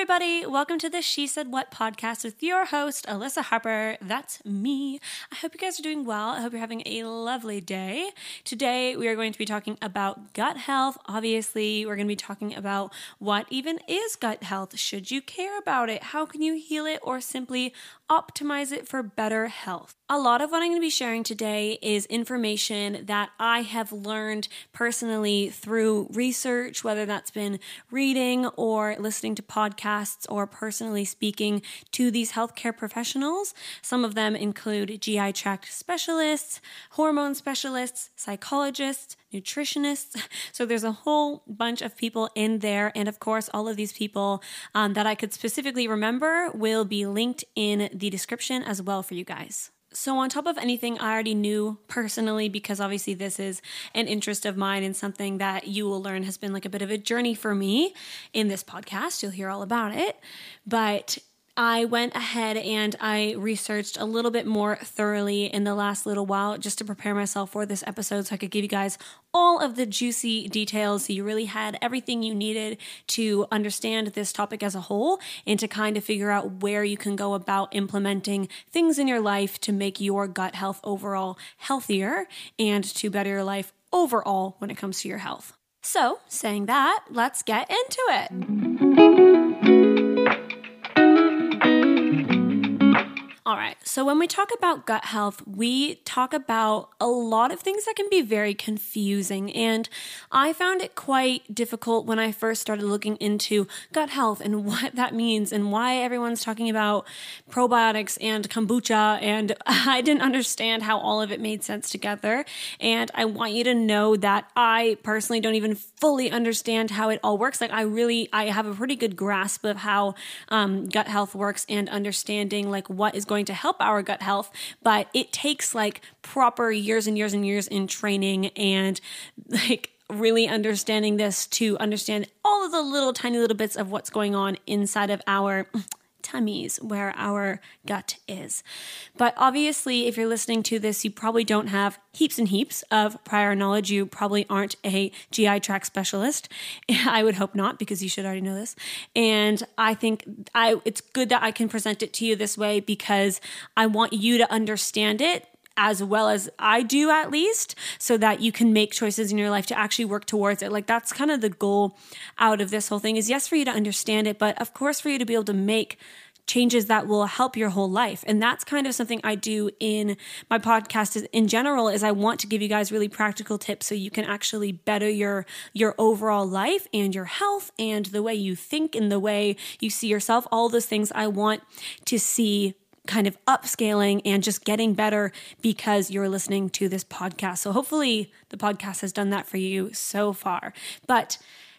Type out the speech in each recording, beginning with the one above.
everybody. Welcome to the She Said What podcast with your host, Alyssa Harper. That's me. I hope you guys are doing well. I hope you're having a lovely day. Today, we are going to be talking about gut health. Obviously, we're going to be talking about what even is gut health. Should you care about it? How can you heal it or simply optimize it for better health? A lot of what I'm going to be sharing today is information that I have learned personally through research, whether that's been reading or listening to podcasts or personally speaking to these healthcare professionals. Some of them include GI tract specialists, hormone specialists, psychologists, nutritionists. So there's a whole bunch of people in there. And of course, all of these people um, that I could specifically remember will be linked in the description as well for you guys. So, on top of anything I already knew personally, because obviously this is an interest of mine and something that you will learn has been like a bit of a journey for me in this podcast. You'll hear all about it. But I went ahead and I researched a little bit more thoroughly in the last little while just to prepare myself for this episode so I could give you guys all of the juicy details so you really had everything you needed to understand this topic as a whole and to kind of figure out where you can go about implementing things in your life to make your gut health overall healthier and to better your life overall when it comes to your health. So, saying that, let's get into it. All right. So when we talk about gut health, we talk about a lot of things that can be very confusing. And I found it quite difficult when I first started looking into gut health and what that means and why everyone's talking about probiotics and kombucha. And I didn't understand how all of it made sense together. And I want you to know that I personally don't even fully understand how it all works. Like I really, I have a pretty good grasp of how um, gut health works and understanding like what is going going to help our gut health, but it takes like proper years and years and years in training and like really understanding this to understand all of the little tiny little bits of what's going on inside of our tummies where our gut is. But obviously, if you're listening to this, you probably don't have heaps and heaps of prior knowledge. You probably aren't a GI tract specialist. I would hope not because you should already know this. And I think I it's good that I can present it to you this way because I want you to understand it as well as I do, at least, so that you can make choices in your life to actually work towards it. Like, that's kind of the goal out of this whole thing is yes, for you to understand it, but of course, for you to be able to make changes that will help your whole life. And that's kind of something I do in my podcast in general is I want to give you guys really practical tips so you can actually better your your overall life and your health and the way you think and the way you see yourself. All those things I want to see kind of upscaling and just getting better because you're listening to this podcast. So hopefully the podcast has done that for you so far. But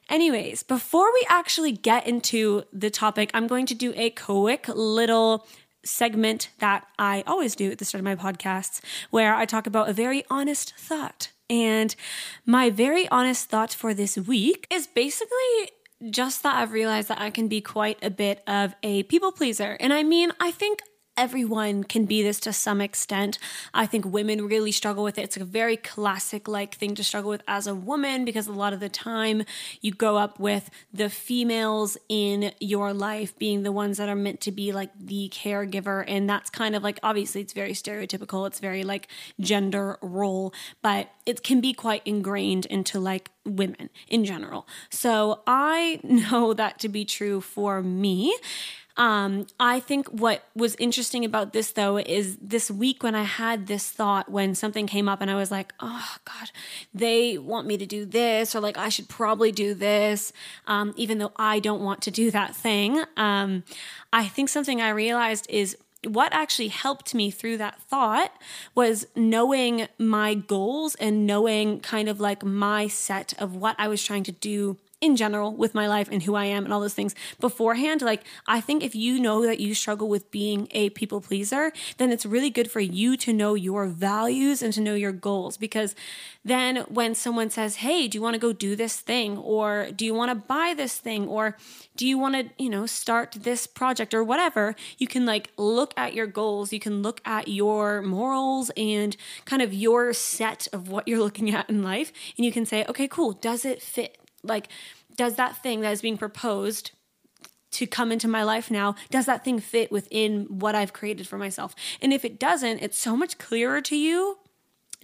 anyways, before we actually get into the topic, I'm going to do a quick little segment that I always do at the start of my podcasts where I talk about a very honest thought. And my very honest thought for this week is basically just that I've realized that I can be quite a bit of a people pleaser. And I mean, I think everyone can be this to some extent. I think women really struggle with it. It's a very classic like thing to struggle with as a woman because a lot of the time you grow up with the females in your life being the ones that are meant to be like the caregiver and that's kind of like obviously it's very stereotypical. It's very like gender role, but it can be quite ingrained into like women in general. So I know that to be true for me. Um, I think what was interesting about this though is this week when I had this thought when something came up and I was like, oh God, they want me to do this, or like I should probably do this, um, even though I don't want to do that thing. Um, I think something I realized is what actually helped me through that thought was knowing my goals and knowing kind of like my set of what I was trying to do in general with my life and who I am and all those things beforehand. Like, I think if you know that you struggle with being a people pleaser, then it's really good for you to know your values and to know your goals. Because then when someone says, Hey, do you want to go do this thing? Or do you want to buy this thing? Or do you want to, you know, start this project or whatever? You can like look at your goals. You can look at your morals and kind of your set of what you're looking at in life. And you can say, okay, cool. Does it fit? Like does that thing that is being proposed to come into my life now, does that thing fit within what I've created for myself? And if it doesn't, it's so much clearer to you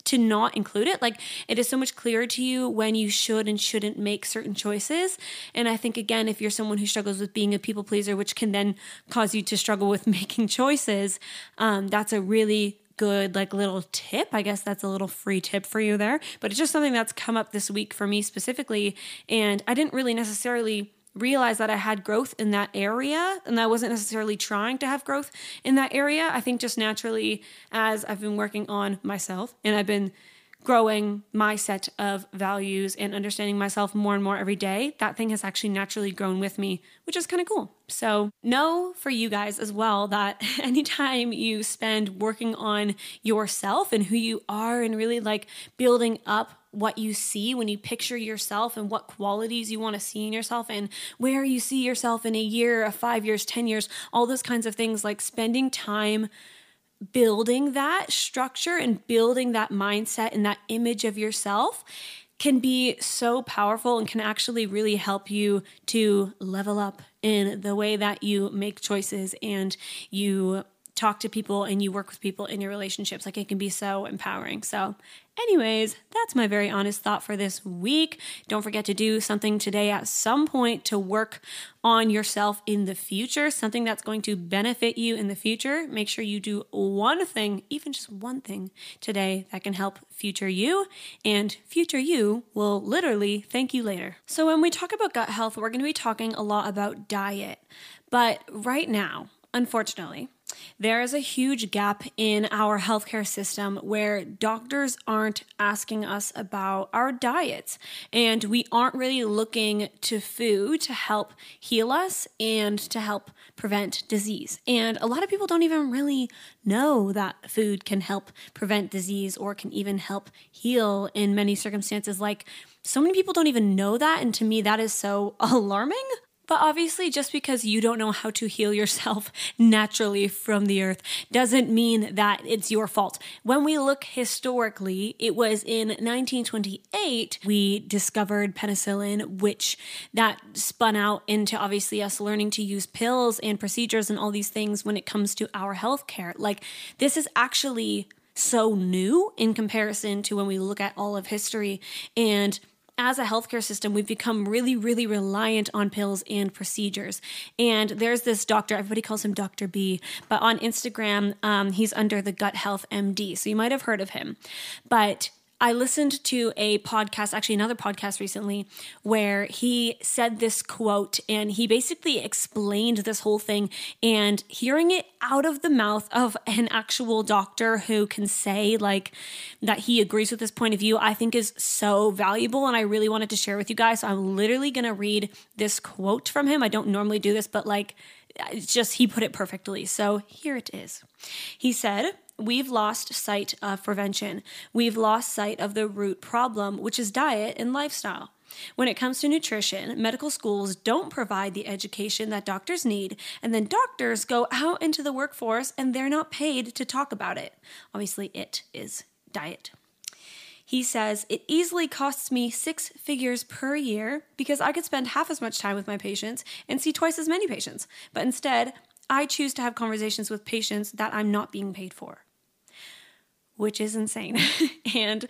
to not include it. Like it is so much clearer to you when you should and shouldn't make certain choices. And I think, again, if you're someone who struggles with being a people pleaser, which can then cause you to struggle with making choices, um, that's a really good like little tip. I guess that's a little free tip for you there. But it's just something that's come up this week for me specifically. And I didn't really necessarily realize that I had growth in that area and I wasn't necessarily trying to have growth in that area. I think just naturally as I've been working on myself and I've been growing my set of values and understanding myself more and more every day, that thing has actually naturally grown with me, which is kind of cool. So, know for you guys as well that anytime you spend working on yourself and who you are and really like building up what you see when you picture yourself and what qualities you want to see in yourself and where you see yourself in a year, a five years, 10 years, all those kinds of things, like spending time building that structure and building that mindset and that image of yourself can be so powerful and can actually really help you to level up in the way that you make choices and you talk to people and you work with people in your relationships. Like it can be so empowering. So, anyways, that's my very honest thought for this week. Don't forget to do something today at some point to work on yourself in the future, something that's going to benefit you in the future. Make sure you do one thing, even just one thing today that can help future you, and future you will literally thank you later. So, when we talk about gut health, we're going to be talking a lot about diet. But right now, unfortunately, there is a huge gap in our healthcare system where doctors aren't asking us about our diets and we aren't really looking to food to help heal us and to help prevent disease. And a lot of people don't even really know that food can help prevent disease or can even help heal in many circumstances. Like, so many people don't even know that. And to me, that is so alarming. But obviously, just because you don't know how to heal yourself naturally from the earth doesn't mean that it's your fault. When we look historically, it was in 1928 we discovered penicillin, which that spun out into obviously us learning to use pills and procedures and all these things when it comes to our healthcare. Like, this is actually so new in comparison to when we look at all of history. And as a healthcare system, we've become really, really reliant on pills and procedures. And there's this doctor, everybody calls him Dr. B, but on Instagram, um, he's under the Gut Health MD. So you might have heard of him. But I listened to a podcast, actually another podcast recently, where he said this quote and he basically explained this whole thing. And hearing it out of the mouth of an actual doctor who can say like that he agrees with this point of view, I think is so valuable. And I really wanted to share with you guys. So I'm literally going to read this quote from him. I don't normally do this, but like, it's just he put it perfectly. So here it is. He said, we've lost sight of prevention. We've lost sight of the root problem, which is diet and lifestyle. When it comes to nutrition, medical schools don't provide the education that doctors need, and then doctors go out into the workforce and they're not paid to talk about it. Obviously, it is diet. He says, It easily costs me six figures per year because I could spend half as much time with my patients and see twice as many patients. But instead, I choose to have conversations with patients that I'm not being paid for which is insane. and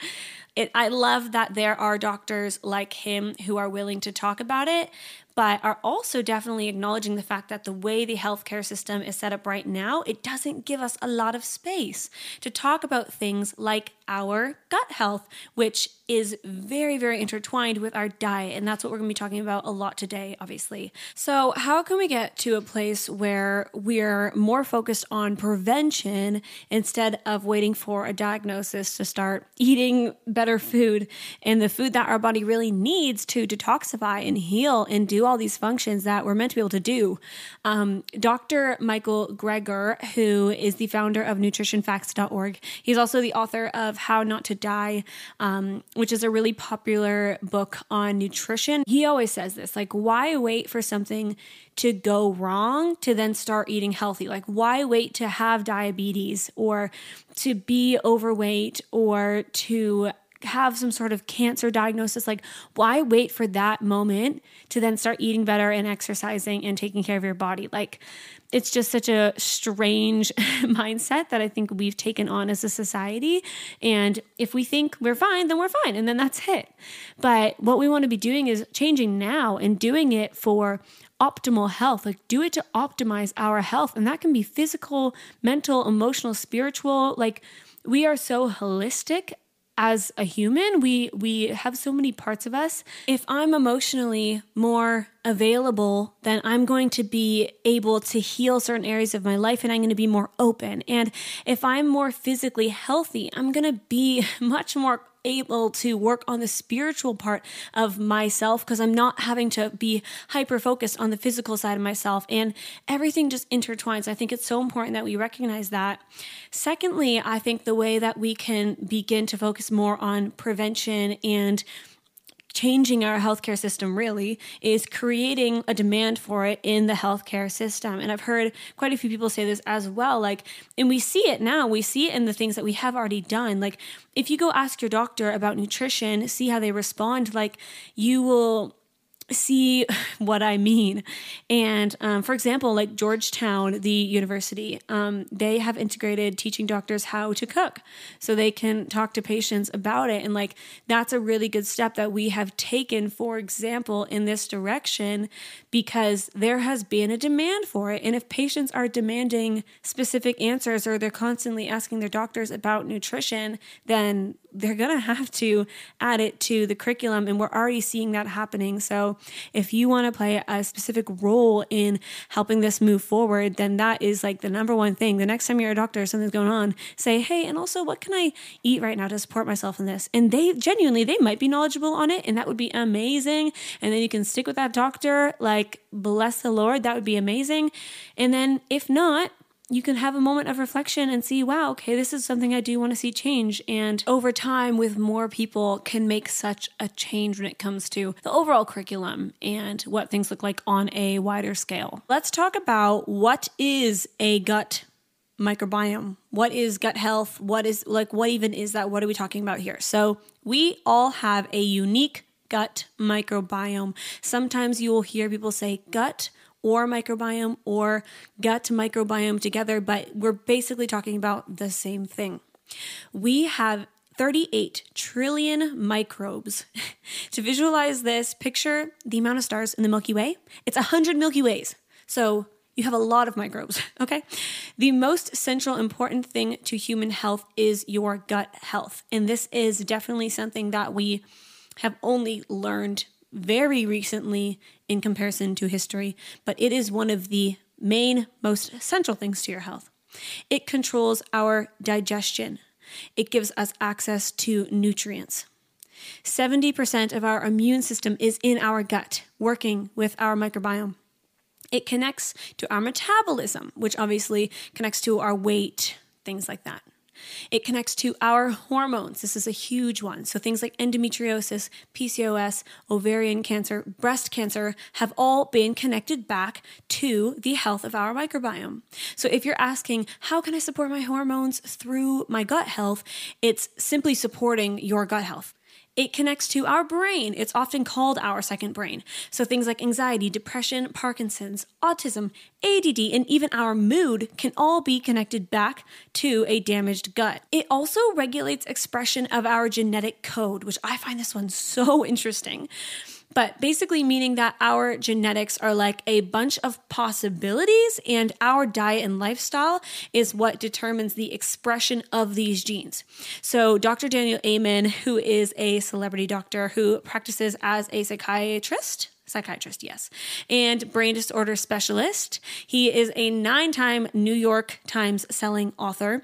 it, I love that there are doctors like him who are willing to talk about it, but are also definitely acknowledging the fact that the way the healthcare system is set up right now, it doesn't give us a lot of space to talk about things like our gut health, which is very, very intertwined with our diet. And that's what we're going to be talking about a lot today, obviously. So, how can we get to a place where we're more focused on prevention instead of waiting for a diagnosis to start eating better food and the food that our body really needs to detoxify and heal and do all these functions that we're meant to be able to do? Um, Dr. Michael Greger, who is the founder of nutritionfacts.org, he's also the author of How Not to Die, um, which is a really popular book on nutrition. He always says this like, why wait for something to go wrong to then start eating healthy? Like, why wait to have diabetes or to be overweight or to have some sort of cancer diagnosis, like why wait for that moment to then start eating better and exercising and taking care of your body? Like it's just such a strange mindset that I think we've taken on as a society. And if we think we're fine, then we're fine. And then that's it. But what we want to be doing is changing now and doing it for optimal health. Like, do it to optimize our health. And that can be physical, mental, emotional, spiritual. Like, we are so holistic as a human we we have so many parts of us. If i'm emotionally more available then i'm going to be able to heal certain areas of my life and i'm going to be more open. And if i'm more physically healthy i'm going to be much more able to work on the spiritual part of myself because I'm not having to be hyper focused on the physical side of myself. And everything just intertwines. I think it's so important that we recognize that. Secondly, I think the way that we can begin to focus more on prevention and changing our healthcare system really is creating a demand for it in the healthcare system. And I've heard quite a few people say this as well. Like, and we see it now, we see it in the things that we have already done. Like, if you go ask your doctor about nutrition, see how they respond, like, you will see what I mean. And um, for example, like Georgetown, the university, um, they have integrated teaching doctors how to cook so they can talk to patients about it. And like that's a really good step that we have taken, for example, in this direction because there has been a demand for it. And if patients are demanding specific answers or they're constantly asking their doctors about nutrition, then they're going to have to add it to the curriculum. And we're already seeing that happening. So if you want to play a specific role in helping this move forward, then that is like the number one thing. The next time you're a doctor, something's going on, say, hey, and also what can I eat right now to support myself in this? And they genuinely, they might be knowledgeable on it. And that would be amazing. And then you can stick with that doctor. Like, bless the Lord. That would be amazing. And then if not, you can have a moment of reflection and see, wow, okay, this is something I do want to see change. And over time, with more people, can make such a change when it comes to the overall curriculum and what things look like on a wider scale. Let's talk about what is a gut microbiome. What is gut health? What is like, what even is that? What are we talking about here? So, we all have a unique gut microbiome. Sometimes you will hear people say gut or microbiome or gut microbiome together, but we're basically talking about the same thing. We have 38 trillion microbes. to visualize this, picture the amount of stars in the Milky Way. It's 100 Milky Ways. So you have a lot of microbes, okay? The most central important thing to human health is your gut health. And this is definitely something that we have only learned very recently in comparison to history, but it is one of the main, most essential things to your health. It controls our digestion, it gives us access to nutrients. 70% of our immune system is in our gut, working with our microbiome. It connects to our metabolism, which obviously connects to our weight, things like that. It connects to our hormones. This is a huge one. So things like endometriosis, PCOS, ovarian cancer, breast cancer have all been connected back to the health of our microbiome. So if you're asking, how can I support my hormones through my gut health? It's simply supporting your gut health. It connects to our brain. It's often called our second brain. So things like anxiety, depression, Parkinson's, autism, ADD, and even our mood can all be connected back to a damaged gut. It also regulates expression of our genetic code, which I find this one so interesting but basically meaning that our genetics are like a bunch of possibilities, and our diet and lifestyle is what determines the expression of these genes. So, Dr. Daniel Amen, who is a celebrity doctor who practices as a psychiatrist, psychiatrist, yes, and brain disorder specialist. He is a nine time New York Times selling author.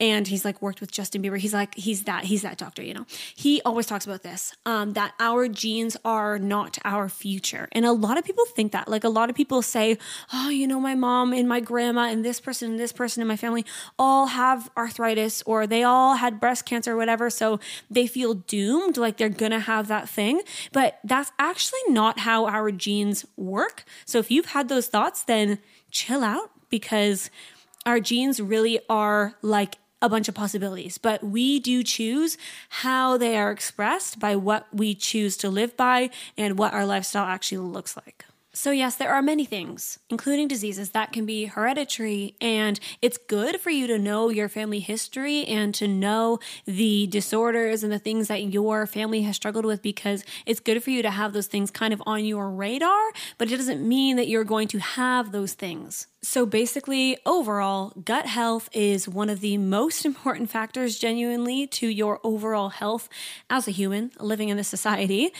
And he's like worked with Justin Bieber. He's like, he's that, he's that doctor, you know. He always talks about this um, that our genes are not our future. And a lot of people think that. Like, a lot of people say, oh, you know, my mom and my grandma and this person and this person in my family all have arthritis or they all had breast cancer or whatever. So they feel doomed, like they're gonna have that thing. But that's actually not how how our genes work. So if you've had those thoughts, then chill out because our genes really are like a bunch of possibilities, but we do choose how they are expressed by what we choose to live by and what our lifestyle actually looks like. So, yes, there are many things, including diseases, that can be hereditary. And it's good for you to know your family history and to know the disorders and the things that your family has struggled with because it's good for you to have those things kind of on your radar, but it doesn't mean that you're going to have those things. So, basically, overall, gut health is one of the most important factors, genuinely, to your overall health as a human living in this society.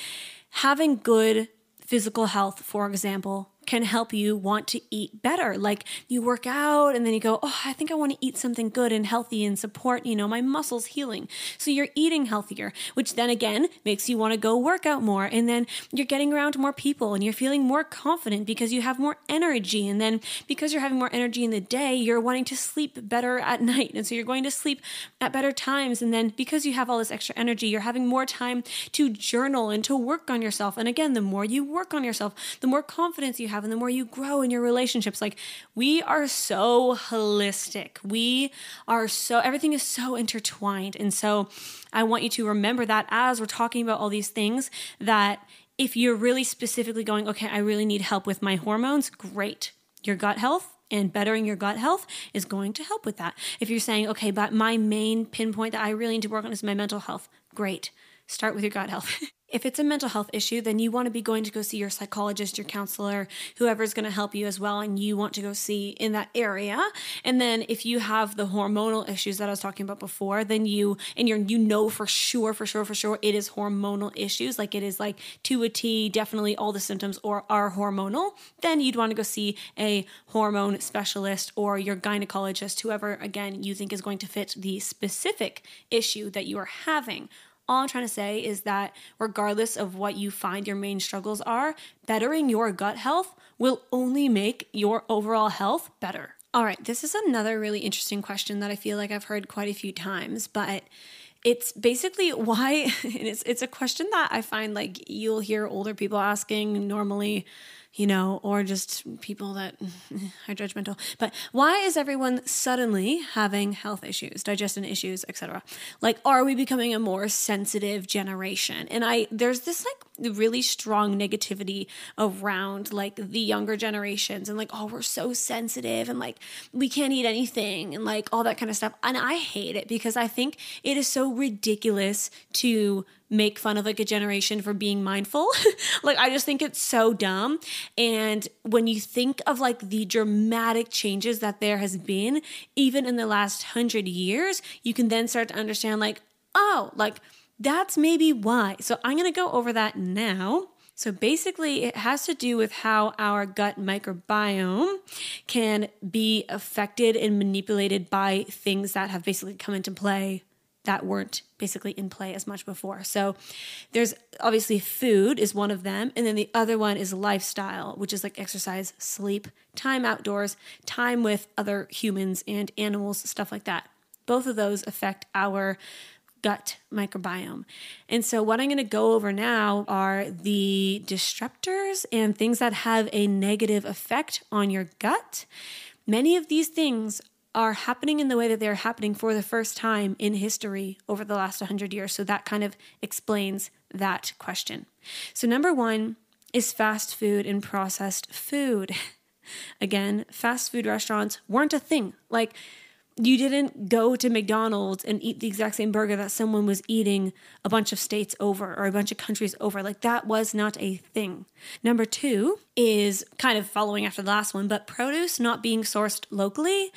Having good physical health, for example, can help you want to eat better. Like you work out and then you go, Oh, I think I want to eat something good and healthy and support, you know, my muscles healing. So you're eating healthier, which then again makes you want to go work out more. And then you're getting around more people and you're feeling more confident because you have more energy. And then because you're having more energy in the day, you're wanting to sleep better at night. And so you're going to sleep at better times. And then because you have all this extra energy, you're having more time to journal and to work on yourself. And again, the more you work on yourself, the more confidence you have have and the more you grow in your relationships. Like we are so holistic. We are so, everything is so intertwined. And so I want you to remember that as we're talking about all these things, that if you're really specifically going, okay, I really need help with my hormones, great. Your gut health, and bettering your gut health is going to help with that. If you're saying, okay, but my main pinpoint that I really need to work on is my mental health, great. Start with your gut health. If it's a mental health issue, then you want to be going to go see your psychologist, your counselor, whoever's going to help you as well, and you want to go see in that area. And then if you have the hormonal issues that I was talking about before, then you and you're you know for sure, for sure, for sure, it is hormonal issues, like it is like to a T, definitely all the symptoms or are hormonal. Then you'd want to go see a hormone specialist or your gynecologist, whoever again you think is going to fit the specific issue that you are having all I'm trying to say is that regardless of what you find your main struggles are, bettering your gut health will only make your overall health better. All right, this is another really interesting question that I feel like I've heard quite a few times, but it's basically why it's it's a question that I find like you'll hear older people asking normally you know, or just people that are judgmental. But why is everyone suddenly having health issues, digestion issues, etc.? Like, are we becoming a more sensitive generation? And I, there's this like really strong negativity around like the younger generations and like, oh, we're so sensitive and like we can't eat anything and like all that kind of stuff. And I hate it because I think it is so ridiculous to make fun of like a generation for being mindful. like I just think it's so dumb. And when you think of like the dramatic changes that there has been even in the last 100 years, you can then start to understand like, oh, like that's maybe why. So I'm going to go over that now. So basically, it has to do with how our gut microbiome can be affected and manipulated by things that have basically come into play that weren't basically in play as much before. So there's obviously food is one of them and then the other one is lifestyle, which is like exercise, sleep, time outdoors, time with other humans and animals, stuff like that. Both of those affect our gut microbiome. And so, what I'm going to go over now are the disruptors and things that have a negative effect on your gut. Many of these things are happening in the way that they're happening for the first time in history over the last 100 years. So that kind of explains that question. So, number one is fast food and processed food. Again, fast food restaurants weren't a thing. Like, you didn't go to McDonald's and eat the exact same burger that someone was eating a bunch of states over or a bunch of countries over. Like that was not a thing. Number two is kind of following after the last one, but produce not being sourced locally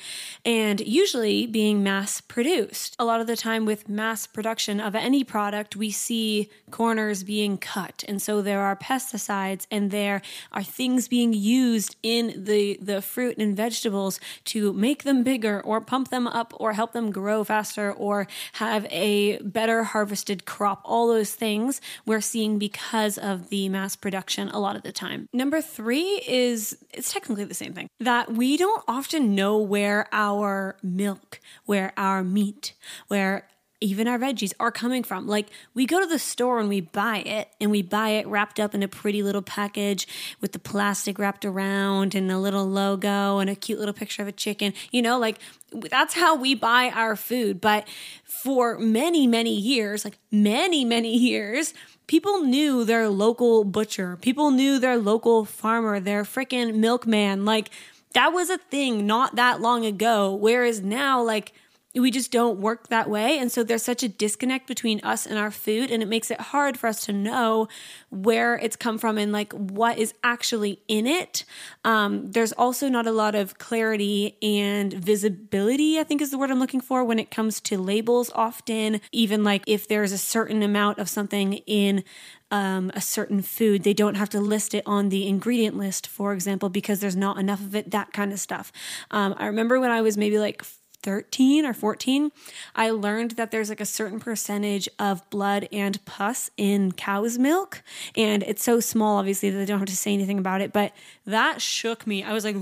and usually being mass produced. A lot of the time, with mass production of any product, we see corners being cut. And so there are pesticides and there are things being used in the, the fruit and vegetables to make them bigger or pump them up or help them grow faster or have a better harvested crop. All those things we're seeing because of the mass production a lot of the time. Number three is it's technically the same thing that we don't often know where our milk, where our meat, where even our veggies are coming from. Like we go to the store and we buy it and we buy it wrapped up in a pretty little package with the plastic wrapped around and a little logo and a cute little picture of a chicken. You know, like that's how we buy our food. But for many, many years, like many, many years, people knew their local butcher, people knew their local farmer, their freaking milkman. Like that was a thing not that long ago. Whereas now, like, we just don't work that way. And so there's such a disconnect between us and our food, and it makes it hard for us to know where it's come from and like what is actually in it. Um, there's also not a lot of clarity and visibility, I think is the word I'm looking for, when it comes to labels. Often, even like if there's a certain amount of something in um, a certain food, they don't have to list it on the ingredient list, for example, because there's not enough of it, that kind of stuff. Um, I remember when I was maybe like 13 or 14, I learned that there's like a certain percentage of blood and pus in cow's milk. And it's so small, obviously, that they don't have to say anything about it. But that shook me. I was like,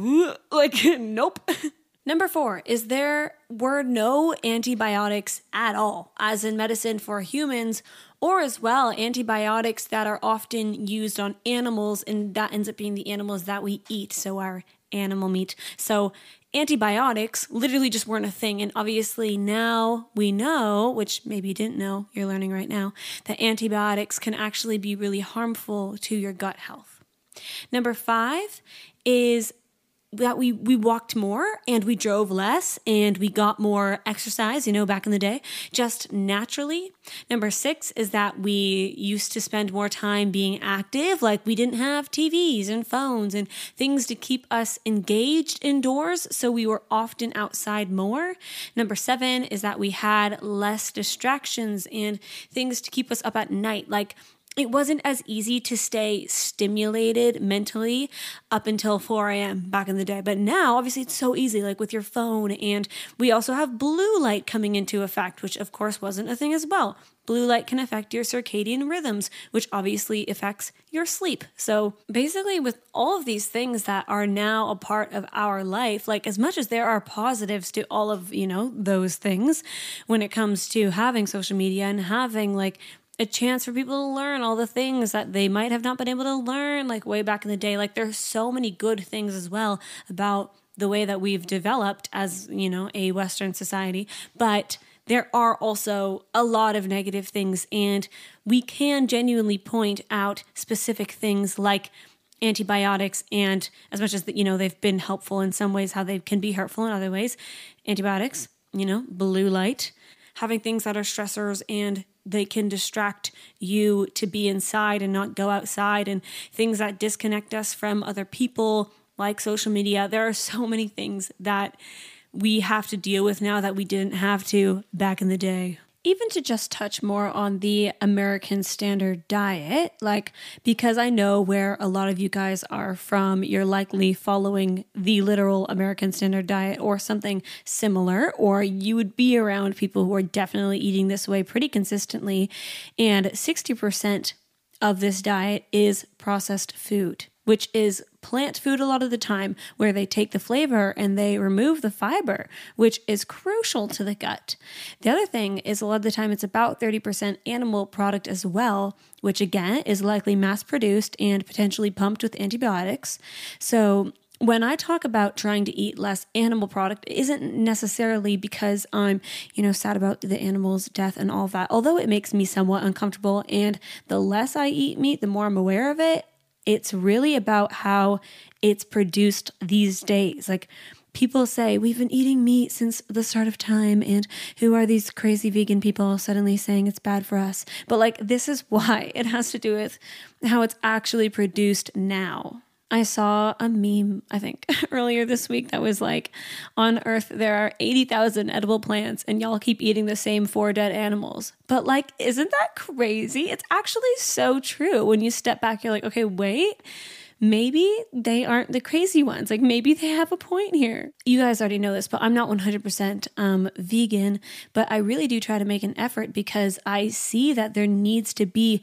like, nope. Number four is there were no antibiotics at all, as in medicine for humans, or as well antibiotics that are often used on animals, and that ends up being the animals that we eat. So, our animal meat. So, antibiotics literally just weren't a thing. And obviously, now we know, which maybe you didn't know, you're learning right now, that antibiotics can actually be really harmful to your gut health. Number five is that we we walked more and we drove less and we got more exercise you know back in the day just naturally. Number 6 is that we used to spend more time being active like we didn't have TVs and phones and things to keep us engaged indoors so we were often outside more. Number 7 is that we had less distractions and things to keep us up at night like it wasn't as easy to stay stimulated mentally up until 4 a.m. back in the day. But now, obviously, it's so easy, like with your phone. And we also have blue light coming into effect, which of course wasn't a thing as well. Blue light can affect your circadian rhythms, which obviously affects your sleep. So, basically, with all of these things that are now a part of our life, like as much as there are positives to all of, you know, those things when it comes to having social media and having like a chance for people to learn all the things that they might have not been able to learn like way back in the day. Like there's so many good things as well about the way that we've developed as, you know, a Western society. But there are also a lot of negative things, and we can genuinely point out specific things like antibiotics and as much as you know they've been helpful in some ways how they can be hurtful in other ways antibiotics you know blue light having things that are stressors and they can distract you to be inside and not go outside and things that disconnect us from other people like social media. There are so many things that we have to deal with now that we didn't have to back in the day even to just touch more on the American standard diet, like because I know where a lot of you guys are from, you're likely following the literal American standard diet or something similar, or you would be around people who are definitely eating this way pretty consistently. And 60% of this diet is processed food which is plant food a lot of the time, where they take the flavor and they remove the fiber, which is crucial to the gut. The other thing is a lot of the time it's about 30% animal product as well, which again is likely mass produced and potentially pumped with antibiotics. So when I talk about trying to eat less animal product, it isn't necessarily because I'm, you know, sad about the animal's death and all that. Although it makes me somewhat uncomfortable, and the less I eat meat, the more I'm aware of it. It's really about how it's produced these days. Like people say, we've been eating meat since the start of time, and who are these crazy vegan people suddenly saying it's bad for us? But like, this is why it has to do with how it's actually produced now. I saw a meme, I think, earlier this week that was like, on Earth, there are 80,000 edible plants, and y'all keep eating the same four dead animals. But, like, isn't that crazy? It's actually so true. When you step back, you're like, okay, wait, maybe they aren't the crazy ones. Like, maybe they have a point here. You guys already know this, but I'm not 100% um, vegan, but I really do try to make an effort because I see that there needs to be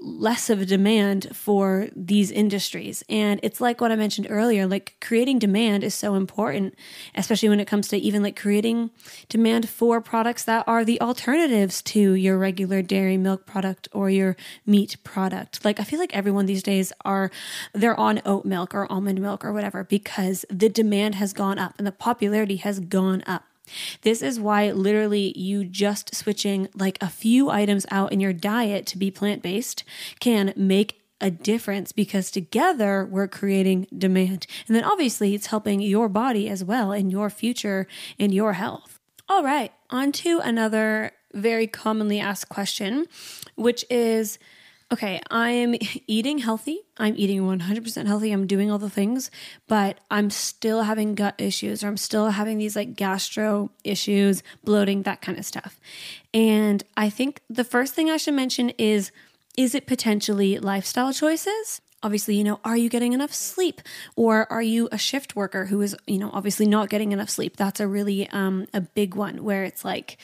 less of a demand for these industries. And it's like what I mentioned earlier, like creating demand is so important, especially when it comes to even like creating demand for products that are the alternatives to your regular dairy milk product or your meat product. Like I feel like everyone these days are they're on oat milk or almond milk or whatever because the demand has gone up and the popularity has gone up. This is why literally you just switching like a few items out in your diet to be plant based can make a difference because together we're creating demand. And then obviously it's helping your body as well in your future and your health. All right, on to another very commonly asked question, which is okay, I'm eating healthy. I'm eating 100% healthy. I'm doing all the things, but I'm still having gut issues or I'm still having these like gastro issues, bloating, that kind of stuff. And I think the first thing I should mention is is it potentially lifestyle choices? Obviously, you know, are you getting enough sleep? Or are you a shift worker who is, you know, obviously not getting enough sleep? That's a really um, a big one where it's like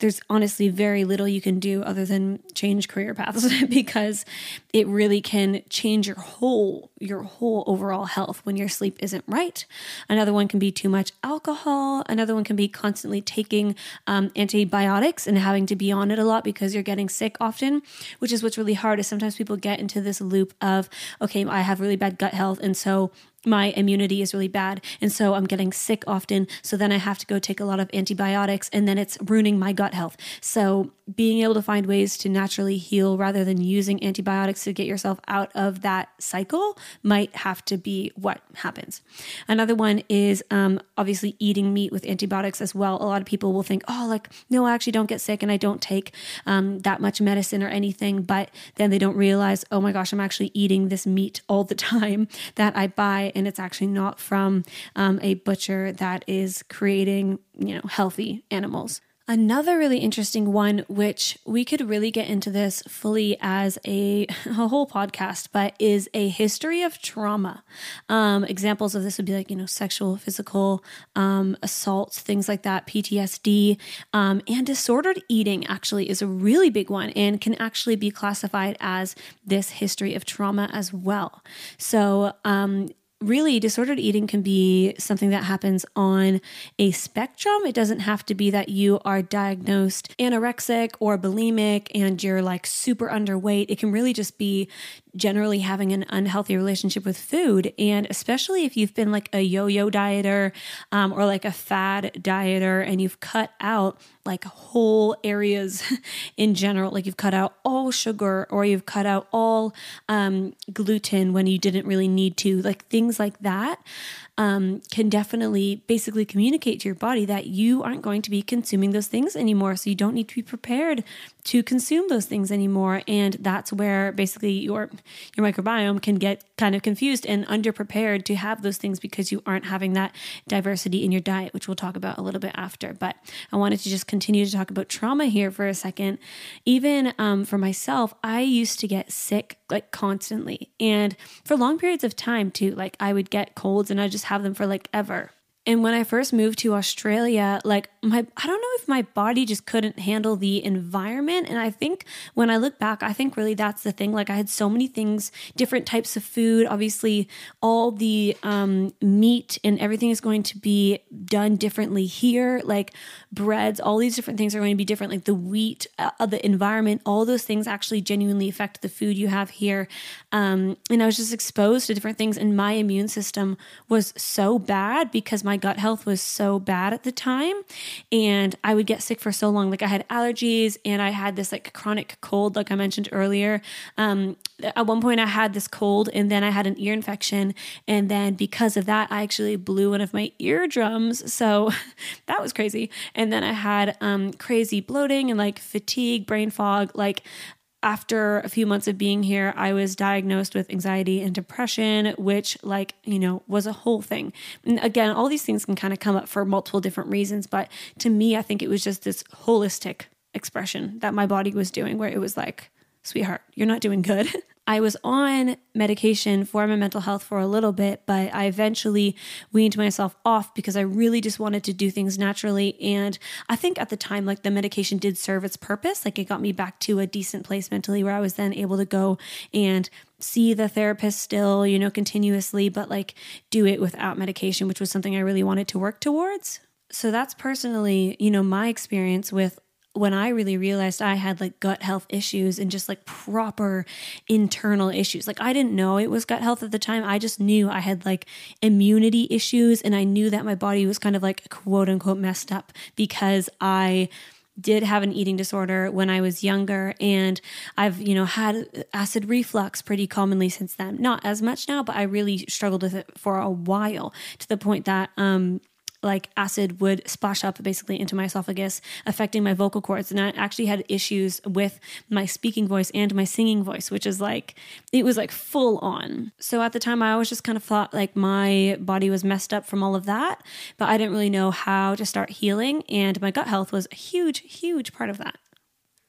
there's honestly very little you can do other than change career paths because it really can change your whole your whole overall health when your sleep isn't right. Another one can be too much alcohol. Another one can be constantly taking um, antibiotics and having to be on it a lot because you're getting sick often, which is what's really hard. Is sometimes people get into this loop of okay, I have really bad gut health. And so my immunity is really bad. And so I'm getting sick often. So then I have to go take a lot of antibiotics and then it's ruining my gut health. So being able to find ways to naturally heal rather than using antibiotics to get yourself out of that cycle might have to be what happens. Another one is um, obviously eating meat with antibiotics as well. A lot of people will think, oh, like, no, I actually don't get sick and I don't take um, that much medicine or anything. But then they don't realize, oh my gosh, I'm actually eating this meat all the time that I buy and it's actually not from um, a butcher that is creating, you know, healthy animals. Another really interesting one, which we could really get into this fully as a, a whole podcast, but is a history of trauma. Um, examples of this would be like, you know, sexual, physical um, assaults, things like that, PTSD, um, and disordered eating actually is a really big one and can actually be classified as this history of trauma as well. So, um, really disordered eating can be something that happens on a spectrum. It doesn't have to be that you are diagnosed anorexic or bulimic and you're like super underweight. It can really just be generally having an unhealthy relationship with food. And especially if you've been like a yo yo dieter um, or like a fad dieter and you've cut out like whole areas in general, like you've cut out all sugar or you've cut out all um, gluten when you didn't really need to, like things like that um, can definitely basically communicate to your body that you aren't going to be consuming those things anymore. So you don't need to be prepared to consume those things anymore. And that's where basically your your microbiome can get kind of confused and underprepared to have those things because you aren't having that diversity in your diet, which we'll talk about a little bit after. But I wanted to just continue to talk about trauma here for a second. Even um, for myself, I used to get sick like constantly and for long periods of time too. Like I would get colds and I just have them for like ever. And when I first moved to Australia, like my, I don't know if my body just couldn't handle the environment. And I think when I look back, I think really that's the thing. Like I had so many things, different types of food. Obviously, all the um, meat and everything is going to be done differently here. Like breads, all these different things are going to be different. Like the wheat, uh, the environment, all those things actually genuinely affect the food you have here. Um, and I was just exposed to different things, and my immune system was so bad because my gut health was so bad at the time. And I would get sick for so long. Like I had allergies and I had this like chronic cold, like I mentioned earlier. Um, at one point, I had this cold and then I had an ear infection. And then because of that, I actually blew one of my eardrums. So that was crazy. And then I had um, crazy bloating and like fatigue, brain fog. Like after a few months of being here, I was diagnosed with anxiety and depression, which, like, you know, was a whole thing. And again, all these things can kind of come up for multiple different reasons. But to me, I think it was just this holistic expression that my body was doing where it was like, sweetheart, you're not doing good. I was on medication for my mental health for a little bit, but I eventually weaned myself off because I really just wanted to do things naturally. And I think at the time, like the medication did serve its purpose. Like it got me back to a decent place mentally where I was then able to go and see the therapist still, you know, continuously, but like do it without medication, which was something I really wanted to work towards. So that's personally, you know, my experience with when I really realized I had like gut health issues and just like proper internal issues. Like I didn't know it was gut health at the time. I just knew I had like immunity issues and I knew that my body was kind of like quote unquote messed up because I did have an eating disorder when I was younger and I've, you know, had acid reflux pretty commonly since then. Not as much now, but I really struggled with it for a while to the point that um like acid would splash up basically into my esophagus, affecting my vocal cords. And I actually had issues with my speaking voice and my singing voice, which is like, it was like full on. So at the time, I always just kind of thought like my body was messed up from all of that, but I didn't really know how to start healing. And my gut health was a huge, huge part of that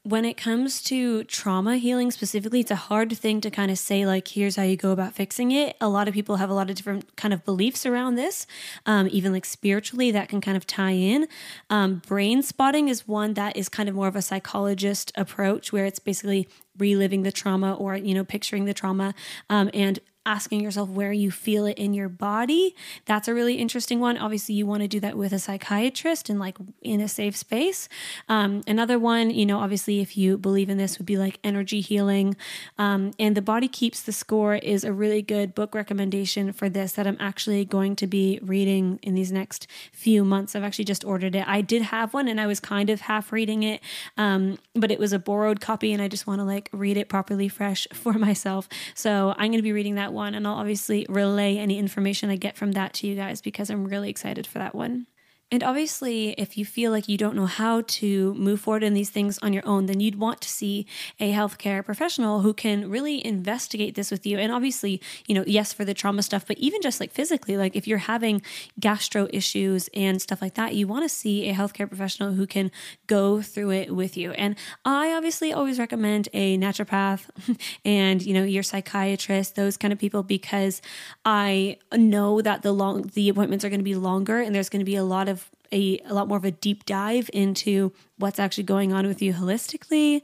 when it comes to trauma healing specifically it's a hard thing to kind of say like here's how you go about fixing it. A lot of people have a lot of different kind of beliefs around this um, even like spiritually that can kind of tie in. Um, brain spotting is one that is kind of more of a psychologist approach where it's basically reliving the trauma or you know picturing the trauma um, and asking yourself where you feel it in your body. That's a really interesting one. Obviously, you want to do that with a psychiatrist and like in a safe space. Um, another one, you know, obviously, if you believe in this, would be like energy healing. Um, and The Body Keeps the Score is a really good book recommendation for this that I'm actually going to be reading in these next few months. I've actually just ordered it. I did have one and I was kind of half reading it, um, but it was a borrowed copy and I just want to like read it properly fresh for myself. So I'm going to be reading that one, and I'll obviously relay any information I get from that to you guys because I'm really excited for that one. And obviously, if you feel like you don't know how to move forward in these things on your own, then you'd want to see a healthcare professional who can really investigate this with you. And obviously, you know, yes, for the trauma stuff, but even just like physically, like if you're having gastro issues and stuff like that, you want to see a healthcare professional who can go through it with you. And I obviously always recommend a naturopath and, you know, your psychiatrist, those kind of people, because I know that the long, the appointments are going to be longer and there's going to be a lot of a, a lot more of a deep dive into what's actually going on with you holistically.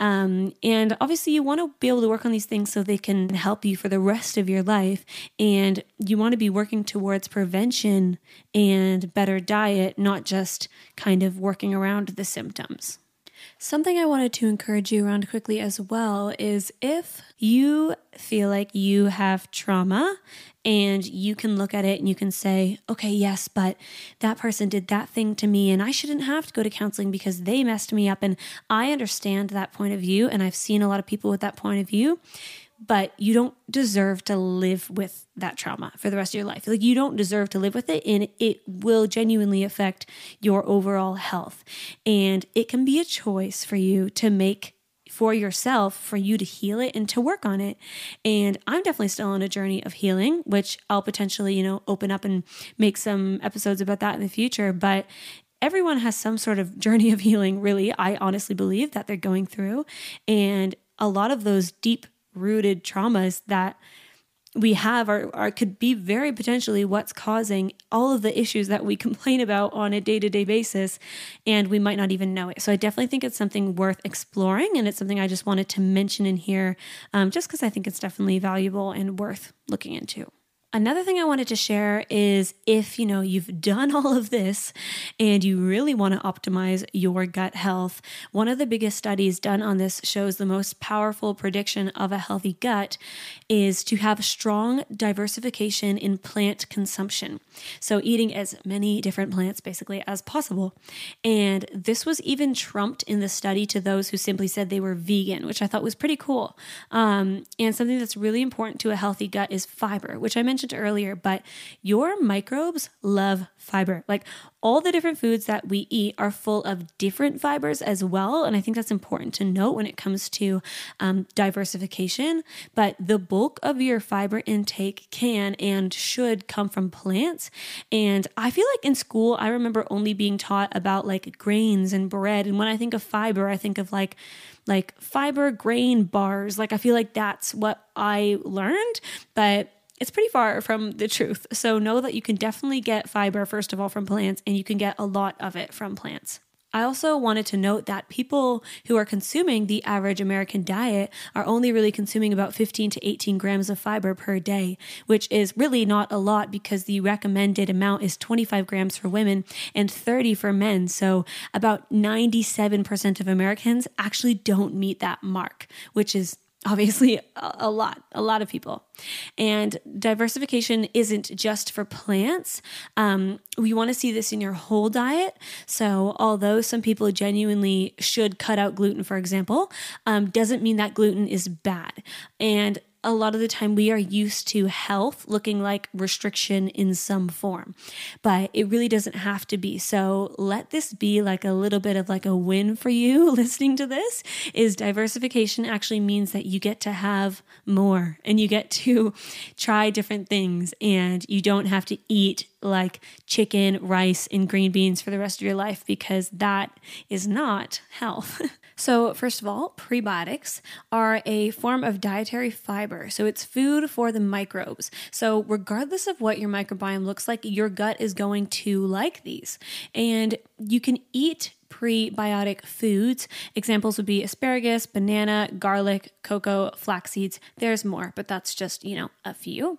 Um, and obviously, you want to be able to work on these things so they can help you for the rest of your life. And you want to be working towards prevention and better diet, not just kind of working around the symptoms. Something I wanted to encourage you around quickly as well is if you feel like you have trauma and you can look at it and you can say, okay, yes, but that person did that thing to me and I shouldn't have to go to counseling because they messed me up. And I understand that point of view. And I've seen a lot of people with that point of view, but you don't deserve to live with that trauma for the rest of your life. Like you don't deserve to live with it and it will genuinely affect your overall health. And it can be a choice for you to make for yourself for you to heal it and to work on it. And I'm definitely still on a journey of healing, which I'll potentially, you know, open up and make some episodes about that in the future. But everyone has some sort of journey of healing, really. I honestly believe that they're going through. And a lot of those deep rooted traumas that we have are, are could be very potentially what's causing all of the issues that we complain about on a day-to-day basis and we might not even know it. So i definitely think it's something worth exploring and it's something i just wanted to mention in here um, just because i think it's definitely valuable and worth looking into Another thing I wanted to share is if, you know, you've done all of this and you really want to optimize your gut health, one of the biggest studies done on this shows the most powerful prediction of a healthy gut is to have strong diversification in plant consumption. So eating as many different plants basically as possible. And this was even trumped in the study to those who simply said they were vegan, which I thought was pretty cool. Um, and something that's really important to a healthy gut is fiber, which I mentioned mentioned earlier, but your microbes love fiber. Like all the different foods that we eat are full of different fibers as well. And I think that's important to note when it comes to um, diversification. But the bulk of your fiber intake can and should come from plants. And I feel like in school, I remember only being taught about like grains and bread. And when I think of fiber, I think of like, like fiber grain bars. Like I feel like that's what I learned, but it's pretty far from the truth. So know that you can definitely get fiber, first of all, from plants, and you can get a lot of it from plants. I also wanted to note that people who are consuming the average American diet are only really consuming about 15 to 18 grams of fiber per day, which is really not a lot because the recommended amount is 25 grams for women and 30 for men. So about 97% of Americans actually don't meet that mark, which is obviously a, lot, a lot of people. And diversification isn't just for plants. Um, we want to see this in your whole diet. So, although some people genuinely should cut out gluten, for example, um, doesn't mean that gluten is bad. And a lot of the time we are used to health looking like restriction in some form, but it really doesn't have to be. So let this be like a little bit of like a win for you listening to this is diversification actually means that you get to have more and you get to try different things and you don't have to eat like chicken, rice, and green beans for the rest of your life because that is not health. So, first of all, prebiotics are a form of dietary fiber. So, it's food for the microbes. So, regardless of what your microbiome looks like, your gut is going to like these. And you can eat prebiotic foods. Examples would be asparagus, banana, garlic, cocoa, flax seeds. There's more, but that's just, you know, a few.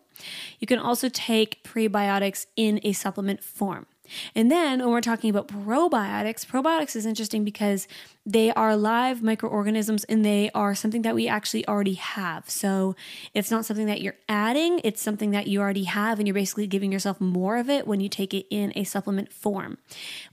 You can also take prebiotics in a supplement form. And then when we're talking about probiotics, probiotics is interesting because they are live microorganisms and they are something that we actually already have. So it's not something that you're adding, it's something that you already have, and you're basically giving yourself more of it when you take it in a supplement form.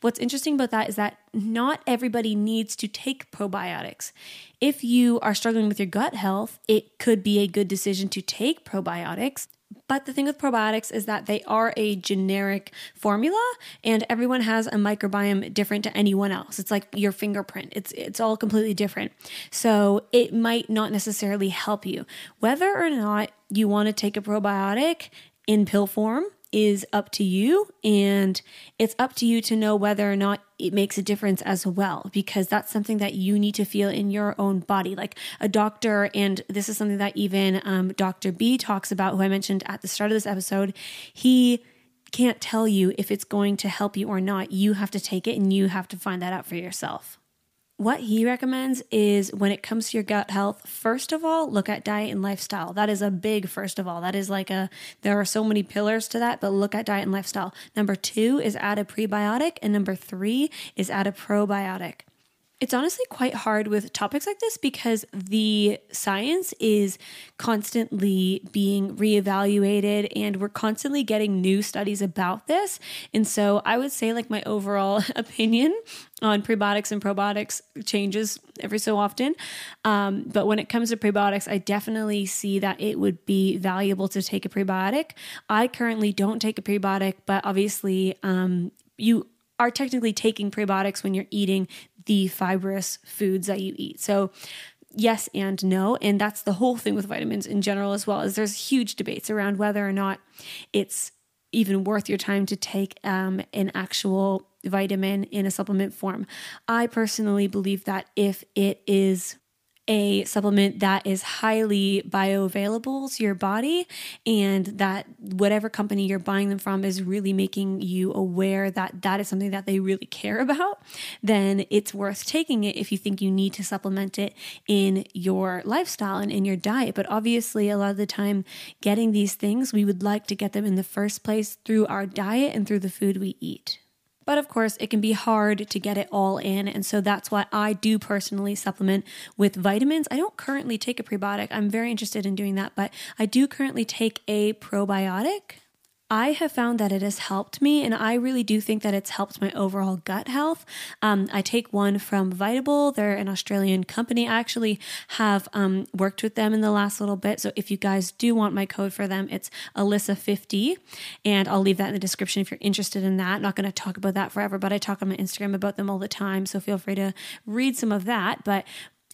What's interesting about that is that not everybody needs to take probiotics. If you are struggling with your gut health, it could be a good decision to take probiotics. But the thing with probiotics is that they are a generic formula and everyone has a microbiome different to anyone else. It's like your fingerprint. It's it's all completely different. So it might not necessarily help you. Whether or not you want to take a probiotic in pill form is up to you and it's up to you to know whether or not it makes a difference as well because that's something that you need to feel in your own body. Like a doctor and this is something that even um, dr b talks about who i mentioned at the start of this episode he can't tell you if it's going to help you or not. You have to take it and you have to find that out for yourself what he recommends is when it comes to your gut health, first of all, look at diet and lifestyle. That is a big first of all. That is like a, there are so many pillars to that, but look at diet and lifestyle. Number two is add a prebiotic, and number three is add a probiotic. It's honestly quite hard with topics like this because the science is constantly being reevaluated and we're constantly getting new studies about this. And so I would say, like, my overall opinion on prebiotics and probiotics changes every so often. Um, but when it comes to prebiotics, I definitely see that it would be valuable to take a prebiotic. I currently don't take a prebiotic, but obviously, um, you are technically taking prebiotics when you're eating the fibrous foods that you eat. So yes and no and that's the whole thing with vitamins in general as well is there's huge debates around whether or not it's even worth your time to take um, an actual vitamin in a supplement form i personally believe that if it is a supplement that is highly bioavailable to your body and that whatever company you're buying them from is really making you aware that that is something that they really care about, then it's worth taking it if you think you need to supplement it in your lifestyle and in your diet. But obviously, a lot of the time, getting these things, we would like to get them in the first place through our diet and through the food we eat. But of course, it can be hard to get it all in. And so that's why I do personally supplement with vitamins. I don't currently take a prebiotic. I'm very interested in doing that, but I do currently take a probiotic. I have found that it has helped me, and I really do think that it's helped my overall gut health. Um, I take one from Vitable, they're an Australian company. I actually have um, worked with them in the last little bit. So if you guys do want my code for them, it's Alyssa50, and I'll leave that in the description if you're interested in that. Not going to talk about that forever, but I talk on my Instagram about them all the time. So feel free to read some of that. But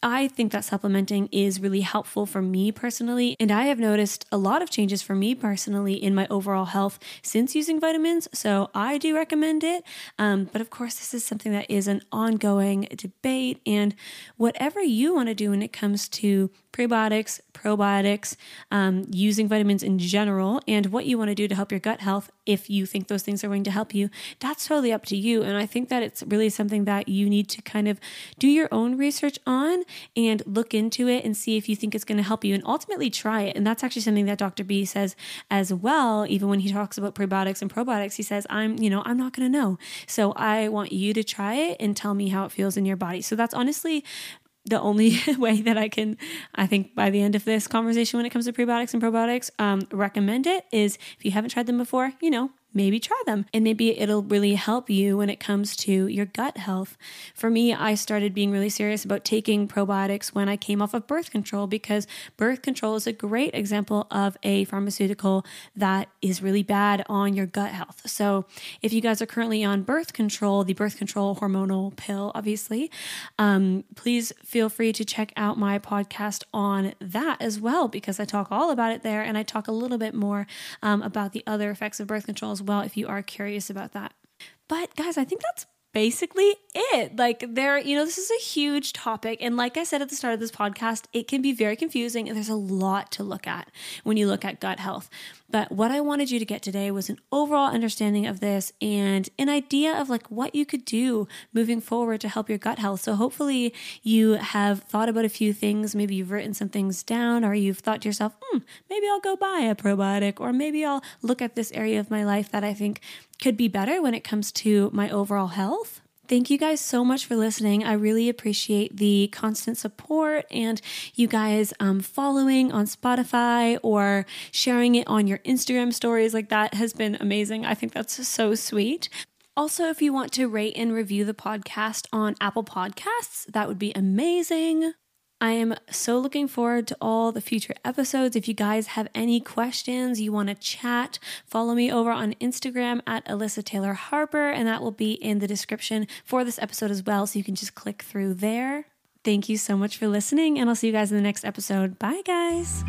I think that supplementing is really helpful for me personally. And I have noticed a lot of changes for me personally in my overall health since using vitamins. So I do recommend it. Um, but of course, this is something that is an ongoing debate. And whatever you want to do when it comes to prebiotics, probiotics, um, using vitamins in general, and what you want to do to help your gut health, if you think those things are going to help you, that's totally up to you. And I think that it's really something that you need to kind of do your own research on and look into it and see if you think it's going to help you and ultimately try it. And that's actually something that Dr. B says as well. Even when he talks about prebiotics and probiotics, he says, I'm, you know, I'm not going to know. So I want you to try it and tell me how it feels in your body. So that's honestly the only way that I can, I think, by the end of this conversation when it comes to prebiotics and probiotics, um, recommend it is if you haven't tried them before, you know, maybe try them and maybe it'll really help you when it comes to your gut health. For me, I started being really serious about taking probiotics when I came off of birth control because birth control is a great example of a pharmaceutical that is really bad on your gut health. So, if you guys are currently on birth control, the birth control hormonal pill, obviously, um, please feel free to check out my podcast on that as well because I talk all about it there and I talk a little bit more um, about the other effects of birth control as well if you are curious about that. But guys, I think that's basically it. Like, there, you know, this is a huge topic. And like I said at the start of this podcast, it can be very confusing and there's a lot to look at when you look at gut health. But what I wanted you to get today was an overall understanding of this and an idea of like what you could do moving forward to help your gut health. So hopefully you have thought about a few things. Maybe you've written some things down or you've thought to yourself, hmm, maybe I'll go buy a probiotic or maybe I'll look at this area of my life that I think could be better when it comes to my overall health. Thank you guys so much for listening. I really appreciate the constant support and you guys um, following on Spotify or sharing it on your Instagram stories. Like that has been amazing. I think that's so sweet. Also, if you want to rate and review the podcast on Apple Podcasts, that would be amazing. I am so looking forward to all the future episodes. If you guys have any questions, you want to chat, follow me over on Instagram at Alyssa Taylor Harper, and that will be in the description for this episode as well. So you can just click through there. Thank you so much for listening, and I'll see you guys in the next episode. Bye, guys.